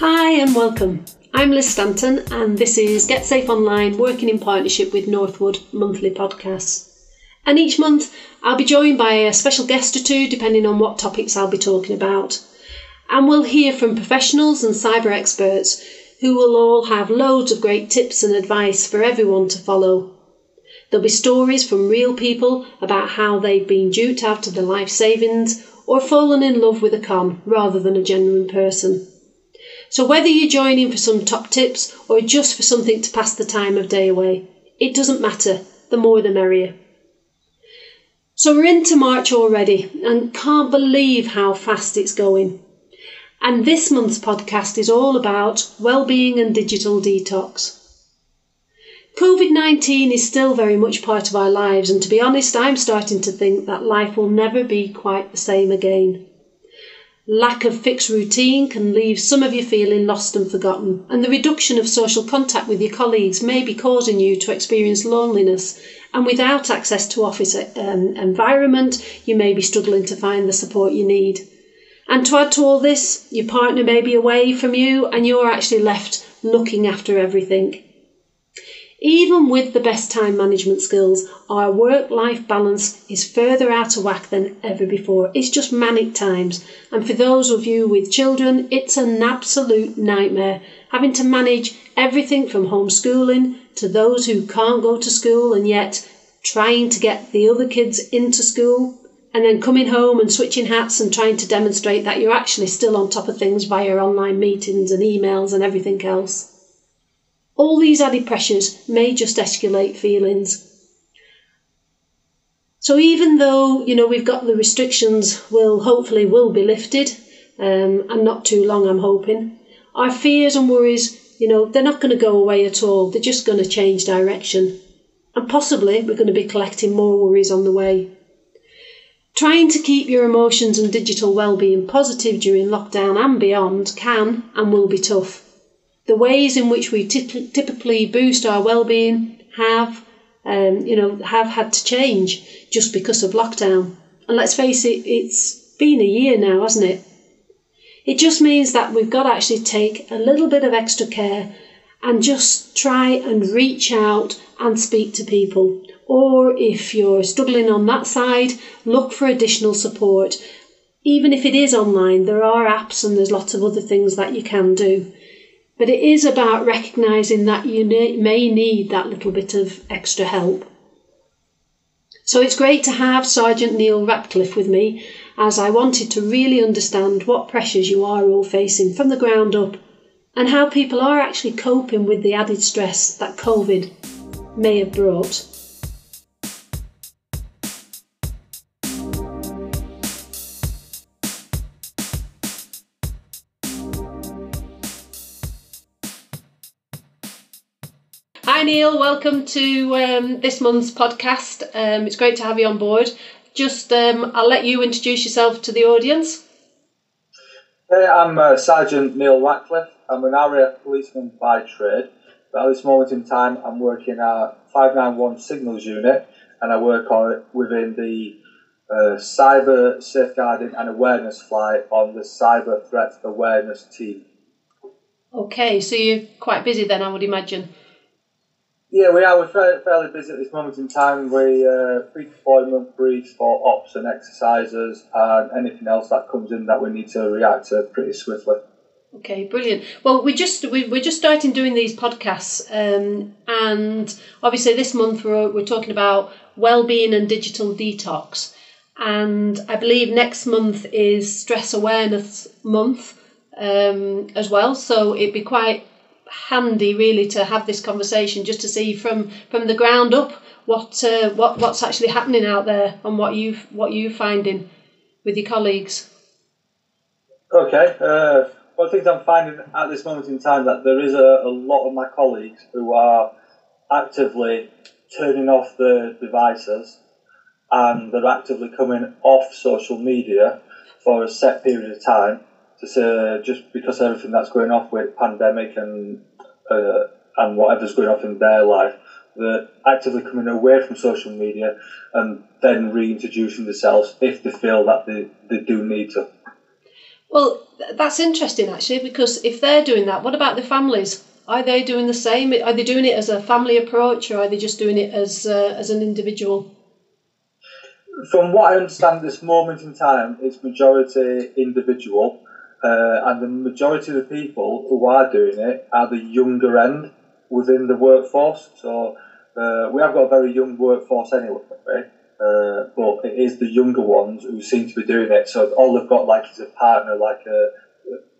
Hi and welcome. I'm Liz Stanton, and this is Get Safe Online working in partnership with Northwood Monthly Podcasts. And each month I'll be joined by a special guest or two, depending on what topics I'll be talking about. And we'll hear from professionals and cyber experts who will all have loads of great tips and advice for everyone to follow. There'll be stories from real people about how they've been duped out of their life savings or fallen in love with a con rather than a genuine person. So, whether you're joining for some top tips or just for something to pass the time of day away, it doesn't matter. The more the merrier. So, we're into March already and can't believe how fast it's going. And this month's podcast is all about well-being and digital detox. COVID 19 is still very much part of our lives, and to be honest, I'm starting to think that life will never be quite the same again. Lack of fixed routine can leave some of you feeling lost and forgotten, and the reduction of social contact with your colleagues may be causing you to experience loneliness. And without access to office um, environment, you may be struggling to find the support you need. And to add to all this, your partner may be away from you, and you're actually left looking after everything. Even with the best time management skills, our work life balance is further out of whack than ever before. It's just manic times. And for those of you with children, it's an absolute nightmare having to manage everything from homeschooling to those who can't go to school and yet trying to get the other kids into school and then coming home and switching hats and trying to demonstrate that you're actually still on top of things via online meetings and emails and everything else. All these added pressures may just escalate feelings. So even though you know we've got the restrictions, will hopefully will be lifted, um, and not too long, I'm hoping. Our fears and worries, you know, they're not going to go away at all. They're just going to change direction, and possibly we're going to be collecting more worries on the way. Trying to keep your emotions and digital well-being positive during lockdown and beyond can and will be tough the ways in which we typically boost our well-being have, um, you know, have had to change just because of lockdown. And let's face it, it's been a year now, hasn't it? It just means that we've got to actually take a little bit of extra care and just try and reach out and speak to people. Or if you're struggling on that side, look for additional support. Even if it is online, there are apps and there's lots of other things that you can do. But it is about recognising that you may need that little bit of extra help. So it's great to have Sergeant Neil Ratcliffe with me as I wanted to really understand what pressures you are all facing from the ground up and how people are actually coping with the added stress that COVID may have brought. Neil, welcome to um, this month's podcast. Um, it's great to have you on board. Just, um, I'll let you introduce yourself to the audience. Hey, I'm uh, Sergeant Neil Ratcliffe. I'm an RAF policeman by trade, but at this moment in time, I'm working at 591 Signals Unit, and I work on within the uh, cyber safeguarding and awareness flight on the cyber threat awareness team. Okay, so you're quite busy then, I would imagine. Yeah, we are. We're fairly, busy at this moment in time. We uh, pre-deployment briefs for ops and exercises and anything else that comes in that we need to react to pretty swiftly. Okay, brilliant. Well, we just we, we're just starting doing these podcasts, um, and obviously this month we're we're talking about well-being and digital detox, and I believe next month is stress awareness month um, as well. So it'd be quite handy really to have this conversation just to see from from the ground up what uh, what what's actually happening out there and what you what you finding with your colleagues. Okay. Uh, one things I'm finding at this moment in time that there is a, a lot of my colleagues who are actively turning off the devices and they're actively coming off social media for a set period of time to say just because everything that's going off with pandemic and uh, and whatever's going on in their life, they're actively coming away from social media and then reintroducing themselves if they feel that they, they do need to. Well, that's interesting actually because if they're doing that, what about the families? Are they doing the same? Are they doing it as a family approach, or are they just doing it as uh, as an individual? From what I understand at this moment in time, it's majority individual, uh, and the majority of the people who are doing it are the younger end within the workforce. So uh, we have got a very young workforce anyway, uh, but it is the younger ones who seem to be doing it. So all they've got like is a partner, like a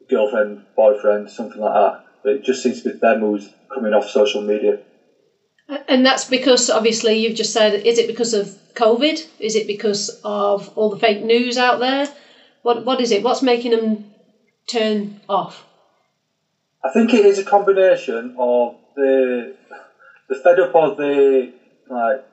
girlfriend, boyfriend, something like that it just seems to be them who's coming off social media. And that's because obviously you've just said, is it because of COVID? Is it because of all the fake news out there? What what is it? What's making them turn off? I think it is a combination of the the fed up of the like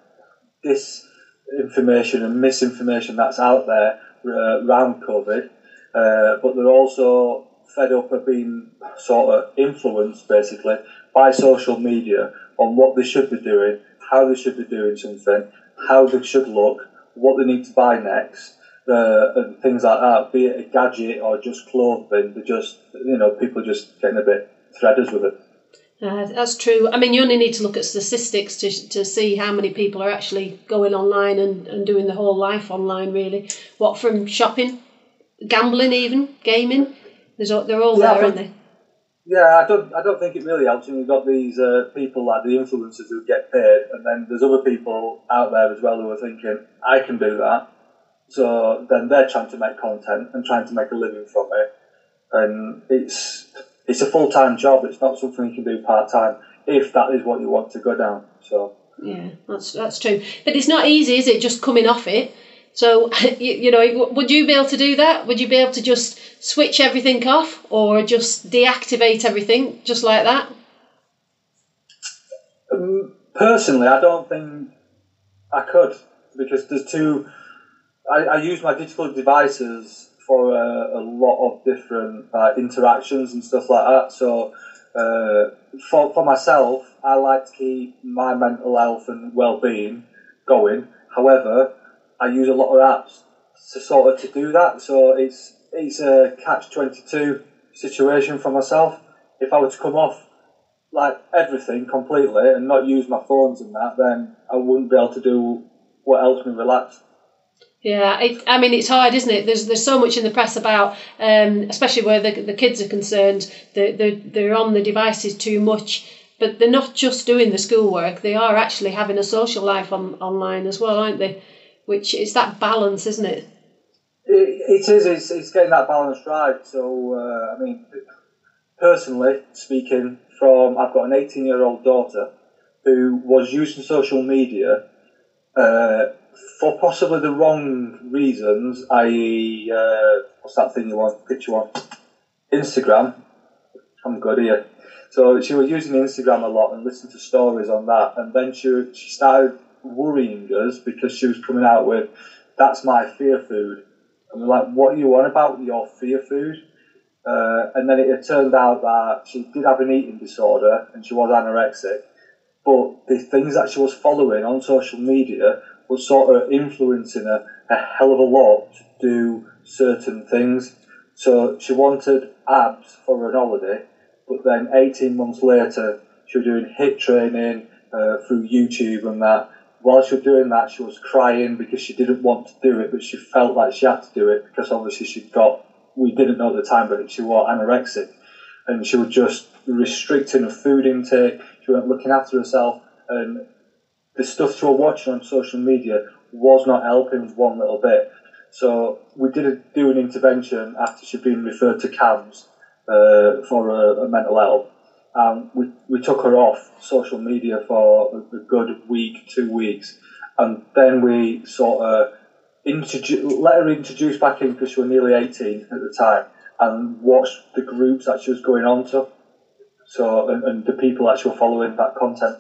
disinformation and misinformation that's out there uh, around COVID, uh, but they're also fed up of being sort of influenced basically by social media on what they should be doing, how they should be doing something, how they should look, what they need to buy next, uh, and things like that. Be it a gadget or just clothing, they just you know people just getting a bit threaders with it. Uh, that's true. I mean, you only need to look at statistics to, to see how many people are actually going online and, and doing the whole life online, really. What from shopping, gambling, even gaming. There's they're all yeah, there, aren't they? Yeah, I don't. I don't think it really helps. And you've got these uh, people like the influencers who get paid, and then there's other people out there as well who are thinking, I can do that. So then they're trying to make content and trying to make a living from it, and it's it's a full time job. It's not something you can do part time if that is what you want to go down. So yeah, that's that's true. But it's not easy, is it? Just coming off it so, you, you know, would you be able to do that? Would you be able to just switch everything off or just deactivate everything just like that? Um, personally, I don't think I could because there's two. I, I use my digital devices for a, a lot of different uh, interactions and stuff like that. So, uh, for, for myself, I like to keep my mental health and well being going. However, I use a lot of apps to sort of to do that. So it's it's a catch twenty two situation for myself. If I were to come off like everything completely and not use my phones and that, then I wouldn't be able to do what helps me relax. Yeah, it, I mean it's hard, isn't it? There's there's so much in the press about, um, especially where the, the kids are concerned. They're, they're, they're on the devices too much, but they're not just doing the schoolwork. They are actually having a social life on online as well, aren't they? which is that balance, isn't it? It, it is. It's, it's getting that balance right. So, uh, I mean, personally speaking, from I've got an 18 year old daughter who was using social media uh, for possibly the wrong reasons, i.e., uh, what's that thing you want? Picture one? Instagram. I'm good here. So she was using Instagram a lot and listening to stories on that, and then she she started worrying us because she was coming out with, "That's my fear food," and we're like, "What are you on about? Your fear food?" Uh, and then it turned out that she did have an eating disorder and she was anorexic, but the things that she was following on social media was sort of influencing her a hell of a lot to do certain things. So she wanted abs for an holiday, but then 18 months later, she was doing HIIT training uh, through YouTube and that, while she was doing that, she was crying because she didn't want to do it, but she felt like she had to do it because obviously she got, we didn't know at the time, but she was anorexic. And she was just restricting her food intake, she wasn't looking after herself, and the stuff she was watching on social media was not helping one little bit. So we did a, do an intervention after she'd been referred to CAMHS uh, for a, a mental health. Um, we, we took her off social media for a, good week, two weeks, and then we sort of introduce, let her introduce back in because she was nearly 18 at the time, and watched the groups that she was going on to, so and, and the people actually following that content.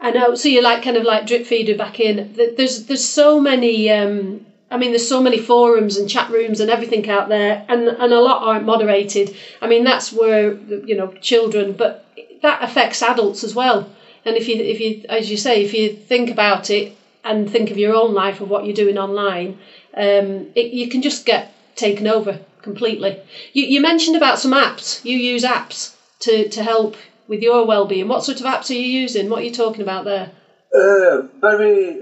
I know. So you're like kind of like drip feeder back in. There's there's so many um, I mean, there's so many forums and chat rooms and everything out there, and, and a lot aren't moderated. I mean, that's where you know children, but that affects adults as well. And if you if you as you say, if you think about it and think of your own life of what you're doing online, um, it, you can just get taken over, completely. You, you mentioned about some apps. You use apps to, to help with your well-being. What sort of apps are you using? What are you talking about there? Uh, very,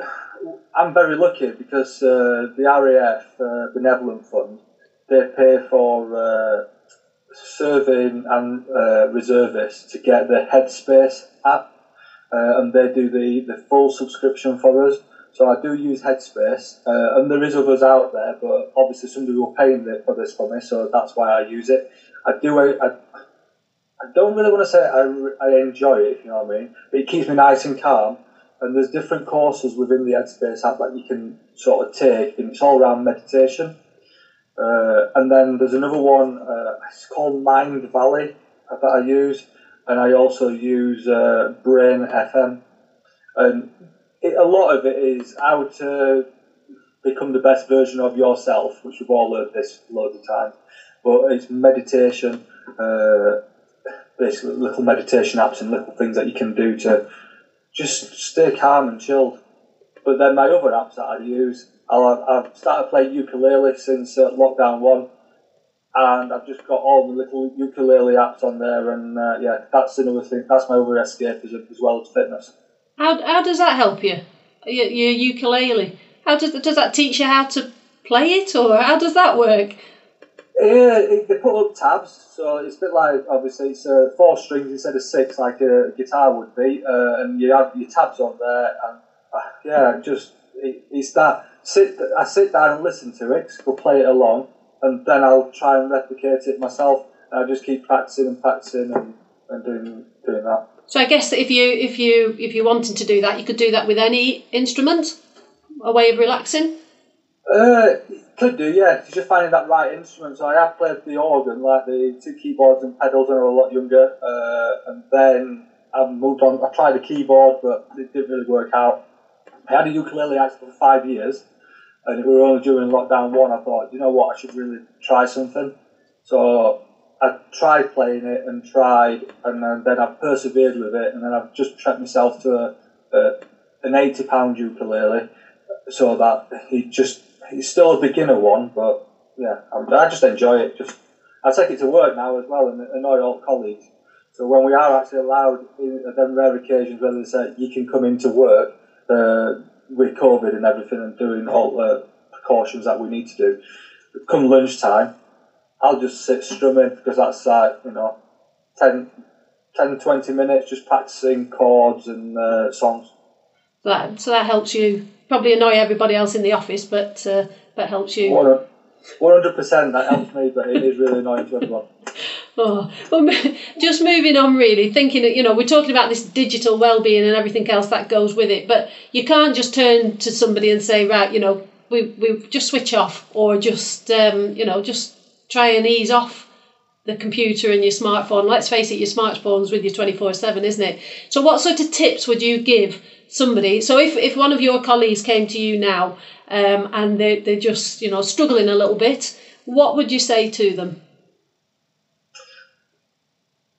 I'm very lucky because uh, the RAF uh, Benevolent Fund they pay for uh, serving and uh, reservists to get the Headspace app, uh, and they do the, the full subscription for us. So I do use Headspace, and there is others out there, but obviously somebody will pay for this for me, so that's why I use it. I do. I, I don't really want to say I, I enjoy it, if you know what I mean, but it keeps me nice and calm. And there's different courses within the Headspace app that you can sort of take, and it's all around meditation. Uh, and then there's another one, uh, it's called Mindvalley that I use, and I also use uh, Brain FM. And it, a lot of it is how to become the best version of yourself, which we've all learned this loads of times. But it's meditation, uh, basically little meditation apps and little things that you can do to just stay calm and chilled. But then my other apps that I use I've, I've started playing ukulele since uh, lockdown one, and I've just got all the little ukulele apps on there, and uh, yeah, that's another thing. That's my other escapism as well as fitness. How how does that help you? Your, your ukulele. How does does that teach you how to play it, or how does that work? Yeah, they put up tabs, so it's a bit like obviously it's uh, four strings instead of six, like a guitar would be, uh, and you have your tabs on there, and uh, yeah, just it, it's that sit. I sit down and listen to it. We'll play it along, and then I'll try and replicate it myself. And I just keep practicing and practicing and, and doing doing that. So I guess if you if you if you wanted to do that, you could do that with any instrument. A way of relaxing. Uh, could do, yeah. It's just finding that right instrument. So I have played the organ, like the two keyboards and pedals when I was a lot younger, uh, and then I moved on. I tried the keyboard, but it didn't really work out. I had a ukulele actually for five years, and we were only during lockdown one. I thought, you know what, I should really try something. So I tried playing it and tried, and then, I've persevered with it, and then I've just trekked myself to a, a, an eighty pound ukulele, so that he just he's still a beginner one, but yeah, I just enjoy it. Just I take it to work now as well, and annoy all colleagues. So when we are actually allowed, in them rare occasions, where they say you can come into work, uh, with COVID and everything and doing all the precautions that we need to do. Come lunchtime, I'll just sit strumming because that's like, you know, 10, 10 20 minutes just practicing chords and uh, songs. That, so that helps you probably annoy everybody else in the office, but uh, that helps you. 100% that helps me, but it is really annoying to everyone. Oh, well, just moving on, really, thinking that, you know, we're talking about this digital well-being and everything else that goes with it, but you can't just turn to somebody and say, right, you know, we, we just switch off or just, um, you know, just try and ease off the computer and your smartphone. Let's face it, your smartphone's with you 24-7, isn't it? So what sort of tips would you give somebody? So if, if one of your colleagues came to you now um, and they, they're just, you know, struggling a little bit, what would you say to them?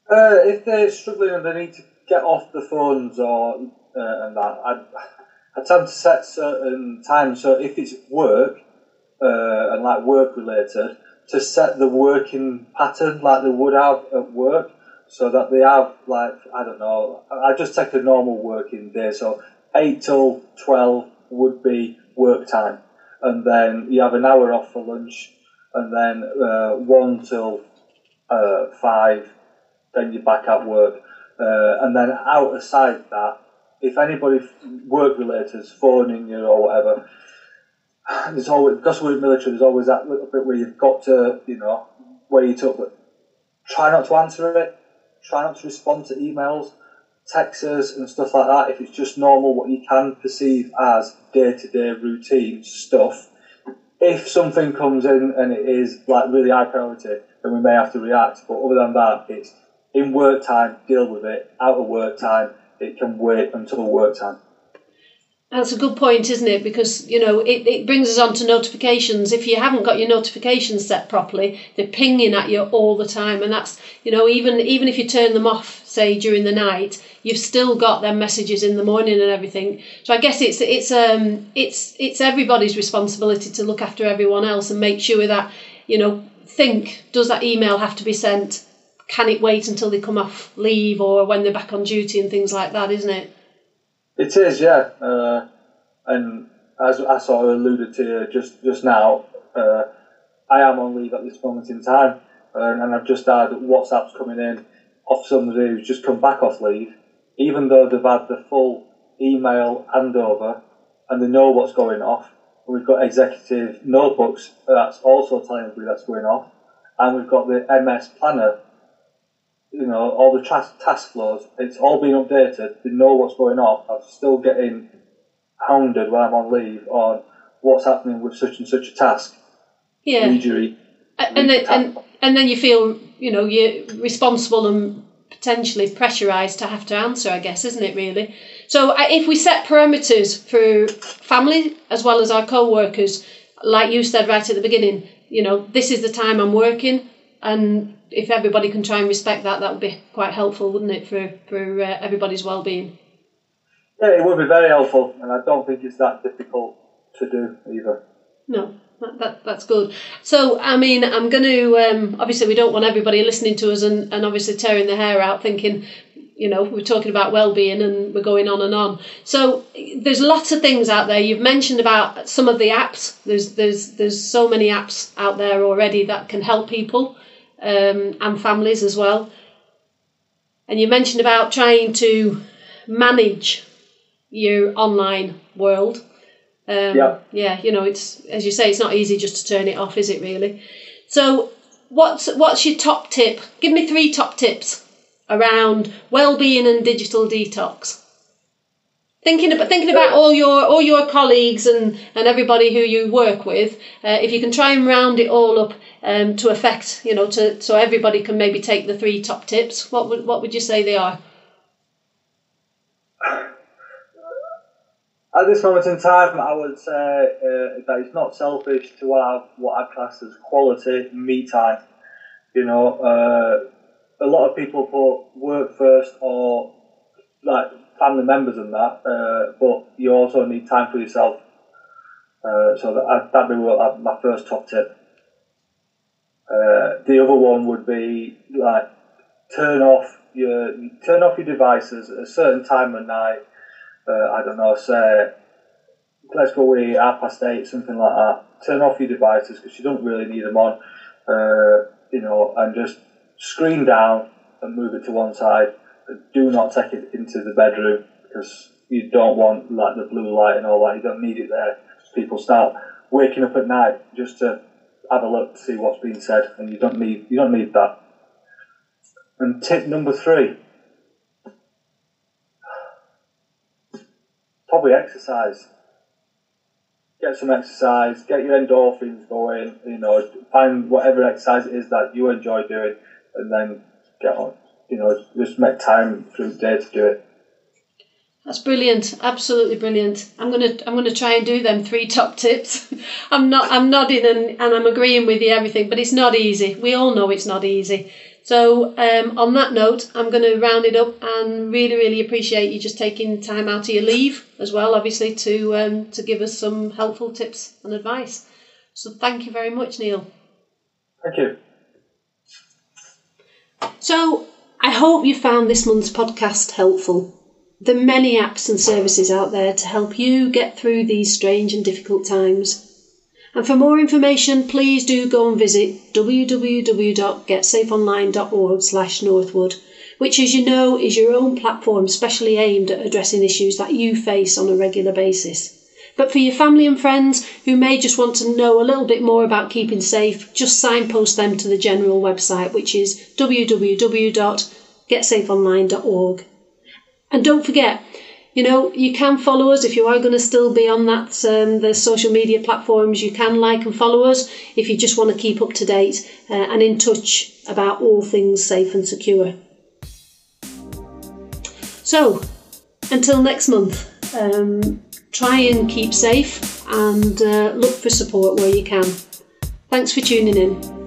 Uh, if they're struggling and they need to get off the phones or uh, and that, I, I tend to set certain times. So if it's work uh, and like work related, to set the working pattern like they would have at work, so that they have like I don't know. I just take a normal working day. So eight till twelve would be work time, and then you have an hour off for lunch, and then uh, one till uh, five then you're back at work. Uh, and then outside that, if anybody work related is phoning you or whatever, there's always because we're military. There's always that little bit where you've got to, you know, wait up, but try not to answer it. Try not to respond to emails, texts, and stuff like that. If it's just normal, what you can perceive as day to day routine stuff. If something comes in and it is like really high priority, then we may have to react. But other than that, it's in work time, deal with it. Out of work time, it can wait until work time. That's a good point, isn't it? Because, you know, it, it brings us on to notifications. If you haven't got your notifications set properly, they're pinging at you all the time. And that's, you know, even even if you turn them off, say, during the night, you've still got their messages in the morning and everything. So I guess it's it's um it's it's everybody's responsibility to look after everyone else and make sure that, you know, think does that email have to be sent? Can it wait until they come off leave or when they're back on duty and things like that, isn't it? It is, yeah. Uh, and as I sort of alluded to just just now, uh, I am on leave at this moment in time, uh, and I've just had WhatsApps coming in off somebody who's just come back off leave, even though they've had the full email handover and they know what's going off. We've got executive notebooks that's also telling everybody that's going off, and we've got the MS planner. You know, all the task, task flows, it's all been updated. They know what's going on. I'm still getting hounded when I'm on leave on what's happening with such and such a task. Yeah. Injury. And then, and, and then you feel, you know, you're responsible and potentially pressurised to have to answer, I guess, isn't it, really? So if we set parameters for family as well as our co-workers, like you said right at the beginning, you know, this is the time I'm working, and if everybody can try and respect that, that would be quite helpful, wouldn't it, for, for uh, everybody's well-being? Yeah, it would be very helpful, and I don't think it's that difficult to do either. No, that, that that's good. So, I mean, I'm going to um, obviously we don't want everybody listening to us and, and obviously tearing their hair out, thinking, you know, we're talking about well-being and we're going on and on. So, there's lots of things out there. You've mentioned about some of the apps. There's there's there's so many apps out there already that can help people um, and families as well. And you mentioned about trying to manage your online world. Um, yeah. Yeah, you know, it's as you say, it's not easy just to turn it off, is it really? So, what's what's your top tip? Give me three top tips around well-being and digital detox. Thinking about thinking about all your all your colleagues and, and everybody who you work with, uh, if you can try and round it all up um, to affect, you know, to so everybody can maybe take the three top tips. What would what would you say they are? At this moment in time, I would say uh, that it's not selfish to have what I class as quality me time. You know, uh, a lot of people put work first or like family members and that, uh, but you also need time for yourself. Uh, so that, that'd be what, my first top tip. Uh, the other one would be like turn off your turn off your devices at a certain time of night uh, I don't know, say, let's go away half past eight, something like that. Turn off your devices because you don't really need them on, uh, you know, and just screen down and move it to one side. Do not take it into the bedroom because you don't want like the blue light and all that. You don't need it there. People start waking up at night just to have a look to see what's being said, and you don't need you don't need that. And tip number three probably exercise. Get some exercise, get your endorphins going, you know, find whatever exercise it is that you enjoy doing and then get on, you know, just make time through the day to do it. That's brilliant, absolutely brilliant. I'm gonna I'm gonna try and do them three top tips. I'm not I'm nodding and, and I'm agreeing with you everything, but it's not easy. We all know it's not easy. So, um, on that note, I'm going to round it up and really, really appreciate you just taking time out of your leave as well, obviously, to um, to give us some helpful tips and advice. So, thank you very much, Neil. Thank you. So, I hope you found this month's podcast helpful. The many apps and services out there to help you get through these strange and difficult times. And for more information, please do go and visit www.getsafeonline.org/northwood, which as you know is your own platform specially aimed at addressing issues that you face on a regular basis. But for your family and friends who may just want to know a little bit more about keeping safe, just signpost them to the general website, which is www.getsafeonline.org. And don't forget, you know, you can follow us if you are going to still be on that um, the social media platforms. You can like and follow us if you just want to keep up to date uh, and in touch about all things safe and secure. So, until next month, um, try and keep safe and uh, look for support where you can. Thanks for tuning in.